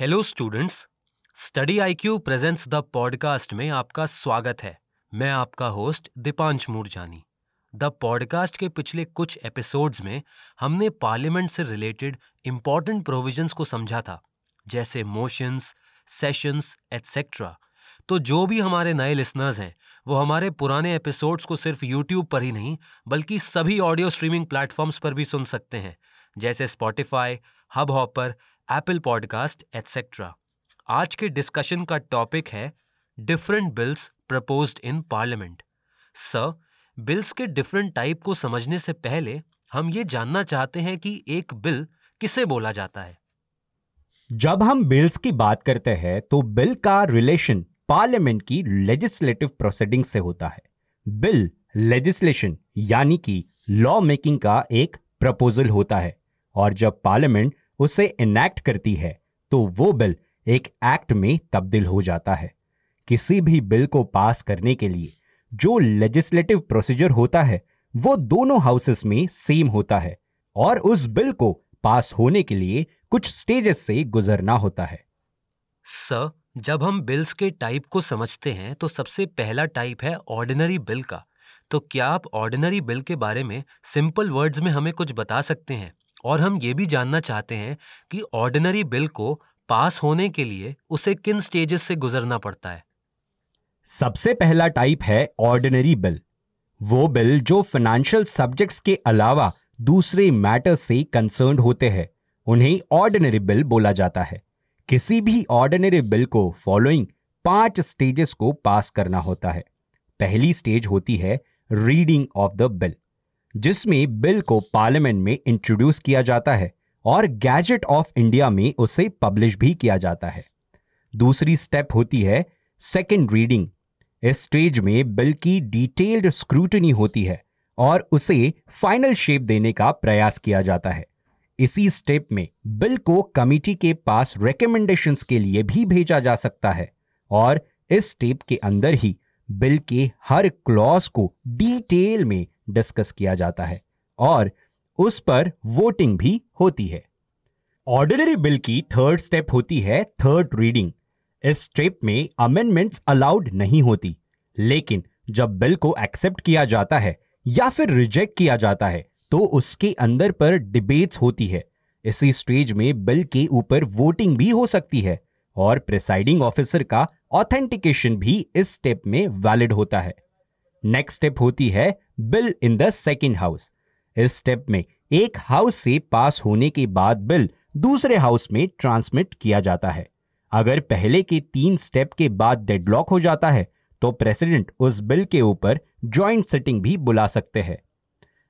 Hello students study IQ presents the podcast में आपका स्वागत है। मैं आपका host Deepansh Moorjani. The podcast के पिछले कुछ एपिसोड्स में हमने पार्लियामेंट से रिलेटेड इंपॉर्टेंट प्रोविजंस को समझा था, जैसे मोशंस सेशंस एटसेट्रा तो जो भी हमारे नए लिसनर्स हैं, वो हमारे पुराने एपिसोड्स को सिर्फ़ यूट्यूब पर ही नहीं, बल्कि सभी ऑडियो स्ट्रीमिंग प्लेटफॉर्म्स पर भी सुन सकते हैं, जैसे Spotify Hubhopper Apple podcast etcetera आज के डिस्कशन का टॉपिक है different bills proposed in parliament sir bills के डिफरेंट टाइप को समझने से पहले, हम ये जानना चाहते हैं कि एक बिल किसे बोला जाता है। जब हम बिल्स की बात करते हैं तो बिल का रिलेशन पार्लियामेंट की लेजिस्लेटिव प्रोसीडिंग से होता है। बिल लेजिस्लेशन यानी कि लॉ मेकिंग का एक प्रपोजल होता है। और जब पार्लियामेंट उसे इनैक्ट करती है तो वो बिल एक एक्ट में तब्दील हो जाता है। किसी भी बिल को पास करने के लिए जो लेजिस्लेटिव प्रोसीजर होता है, वो दोनों हाउसेस में सेम होता है और उस बिल को पास होने के लिए कुछ स्टेजेस से गुजरना होता है। सर, जब हम बिल्स के टाइप को समझते हैं तो सबसे पहला टाइप है ऑर्डिनरी बिल का। तो क्या आप ऑर्डिनरी बिल के बारे में सिंपल वर्ड्स में हमें कुछ बता सकते हैं? और हम ये भी जानना चाहते हैं कि ऑर्डिनरी बिल को पास होने के लिए उसे किन स्टेजेस से गुजरना पड़ता है। सबसे पहला टाइप है ऑर्डिनरी बिल वो बिल जो फाइनेंशियल सब्जेक्ट्स के अलावा दूसरे मैटर से कंसर्न होते हैं, उन्हें ऑर्डिनरी बिल बोला जाता है। किसी भी ऑर्डिनरी बिल को फॉलोइंग पाँच स्टेजेस को पास करना होता है। पहली स्टेज होती है रीडिंग ऑफ़ द बिल जिसमें बिल को पार्लियामेंट में इंट्रोड्यूस किया जाता है और गैजेट ऑफ़ इंडिया में उसे पब्लिश भी किया जाता है। दूसरी स्टेप होती है सेकेंड रीडिंग इस स्टेज में बिल की डिटेल्ड स्क्रूटनी होती है और उसे फाइनल शेप देने का प्रयास किया जाता है। इसी स्टेप में बिल को कमिटी के पास रिकमेंडेशंस के लिए भी भेजा जा सकता है और इस स्टेप के अंदर ही बिल के हर क्लॉज को डिटेल में डिस्कस किया जाता है और उस पर वोटिंग भी होती है। ऑर्डिनरी बिल की थर्ड स्टेप होती है थर्ड रीडिंग। इस स्टेप में अमेंडमेंट्स अलाउड नहीं होती, लेकिन जब बिल को एक्सेप्ट किया जाता है या फिर रिजेक्ट किया जाता है तो उसके अंदर पर डिबेट्स होती है। इसी स्टेज में बिल के ऊपर वोटिंग भी हो सकती है और प्रिसाइडिंग ऑफिसर का ऑथेंटिकेशन भी इस स्टेप में वैलिड होता है। नेक्स्ट स्टेप होती है bill in the second house. इस स्टेप में एक हाउस से पास होने के बाद बिल दूसरे हाउस में ट्रांसमिट किया जाता है। अगर पहले के तीन स्टेप के बाद डेडलॉक हो जाता है तो प्रेसिडेंट उस बिल के ऊपर ज्वाइंट सिटिंग भी बुला सकते हैं।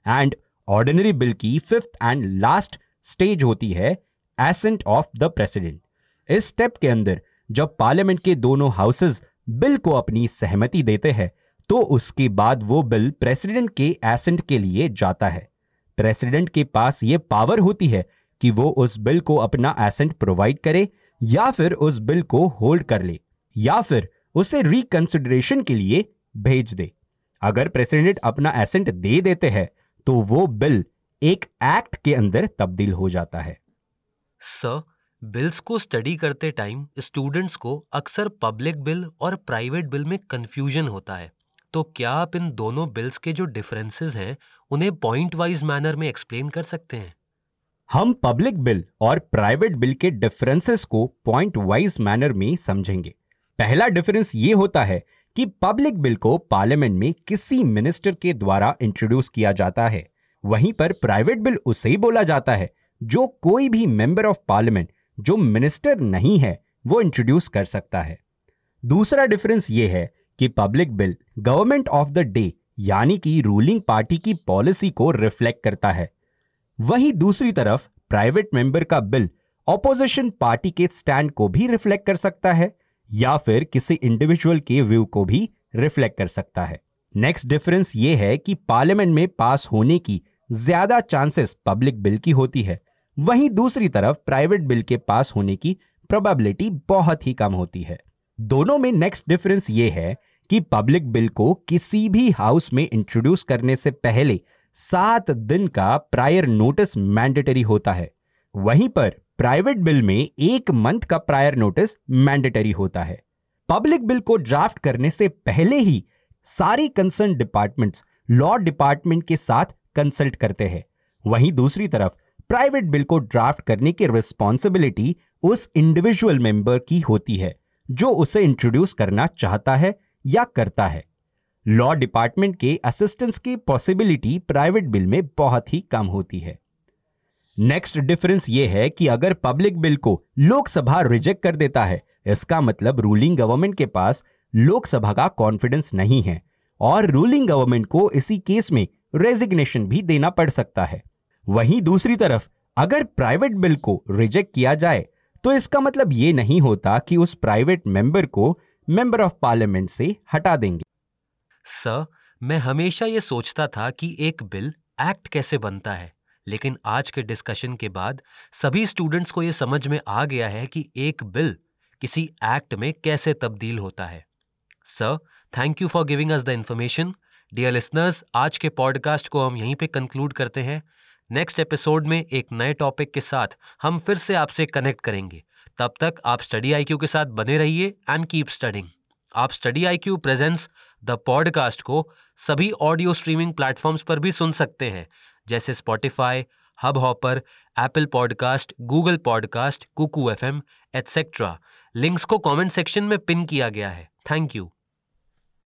एंड ऑर्डिनरी बिल की फिफ्थ एंड लास्ट स्टेज होती है, एसेंट ऑफ़ द प्रेसिडेंट। इस स्टेप के अंदर जब पार्लियामेंट के दोनों हाउसेस बिल को अपनी सहमति देते हैं तो उसके बाद वो बिल प्रेसिडेंट के एसेंट के लिए जाता है। प्रेसिडेंट के पास ये पावर होती है कि वो उस बिल को अपना एसेंट प्रोवाइड करे या फिर उस बिल को होल्ड कर ले या फिर उसे रिकंसिडरेशन के लिए भेज दे। अगर प्रेसिडेंट अपना एसेंट दे देते हैं तो वो बिल एक एक्ट के अंदर तब्दील हो जाता है। सर, बिल्स को स्टडी करते टाइम स्टूडेंट्स को अक्सर पब्लिक बिल और प्राइवेट बिल में कंफ्यूजन होता है। तो क्या आप इन दोनों बिल्स के जो डिफरेंसेस हैं, उन्हें पॉइंट वाइज मैनर में एक्सप्लेन कर सकते हैं? हम पब्लिक बिल और प्राइवेट बिल के डिफरेंसेस को पॉइंट वाइज मैनर में समझेंगे। पहला डिफरेंस ये होता है कि पब्लिक बिल को पार्लियामेंट में किसी मिनिस्टर के द्वारा इंट्रोड्यूस किया जाता है। वहीं पर प्राइवेट बिल उसे ही बोला जाता है, जो कोई भी मेंबर ऑफ़ पार्लियामेंट जो मिनिस्टर नहीं है, वो इंट्रोड्यूस कर सकता है। दूसरा डिफरेंस ये है कि public bill government of the day, यानी कि रूलिंग पार्टी की पॉलिसी को रिफ्लेक्ट करता है। वहीं दूसरी तरफ़, प्राइवेट मेंबर का बिल ऑपोजिशन पार्टी के स्टैंड को भी रिफ्लेक्ट कर सकता है, या फिर किसी इंडिविजुअल के व्यू को भी रिफ्लेक्ट कर सकता है। नेक्स्ट डिफरेंस ये है कि पार्लियामेंट में पास होने की ज़्यादा चांसेस पब्लिक बिल की होती है। वहीं दूसरी तरफ़, प्राइवेट बिल के पास होने की प्रोबेबिलिटी बहुत ही कम होती है। दोनों में नेक्स्ट डिफरेंस ये है कि पब्लिक बिल को किसी भी हाउस में इंट्रोड्यूस करने से पहले सात दिन का प्रायर नोटिस मैंडेटरी होता है। वहीं पर प्राइवेट बिल में एक मंथ का प्रायर नोटिस मैंडेटरी होता है। पब्लिक बिल को ड्राफ्ट करने से पहले ही सारी कंसर्न डिपार्टमेंट्स लॉ डिपार्टमेंट के साथ कंसल्ट करते हैं। वहीं दूसरी तरफ़ प्राइवेट बिल को ड्राफ्ट करने की रिस्पॉन्सिबिलिटी उस इंडिविजुअल मेंबर की होती है, जो उसे इंट्रोड्यूस करना चाहता है या करता है। लॉ डिपार्टमेंट के असिस्टेंस की पॉसिबिलिटी प्राइवेट बिल में बहुत ही कम होती है। नेक्स्ट डिफरेंस यह है कि अगर पब्लिक बिल को लोकसभा रिजेक्ट कर देता है, इसका मतलब रूलिंग गवर्नमेंट के पास लोकसभा का कॉन्फिडेंस नहीं है और रूलिंग गवर्नमेंट को इसी केस में रेजिग्नेशन भी देना पड़ सकता है। वहीं दूसरी तरफ़, अगर प्राइवेट बिल को रिजेक्ट किया जाए तो इसका मतलब यह नहीं होता कि उस प्राइवेट मेंबर को मेंबर ऑफ़ पार्लियामेंट से हटा देंगे। सर, मैं हमेशा ये सोचता था कि एक बिल एक्ट कैसे बनता है, लेकिन आज के डिस्कशन के बाद सभी स्टूडेंट्स को यह समझ में आ गया है कि एक बिल किसी एक्ट में कैसे तब्दील होता है। Sir, thank you for giving us the information. Dear listeners, आज के पॉडकास्ट को हम यहीं पे कंक्लूड करते हैं। नेक्स्ट एपिसोड में एक नए टॉपिक के साथ हम फिर से आपसे कनेक्ट करेंगे। तब तक आप स्टडी आईक्यू के साथ बने रहिए एंड कीप स्टडिंग आप study I Q presents the podcast को सभी ऑडियो स्ट्रीमिंग प्लेटफॉर्म्स पर भी सुन सकते हैं, जैसे Spotify Hubhopper Apple podcast Google podcast Kuku F M etcetera links को कमेंट सेक्शन में पिन किया गया है. Thank you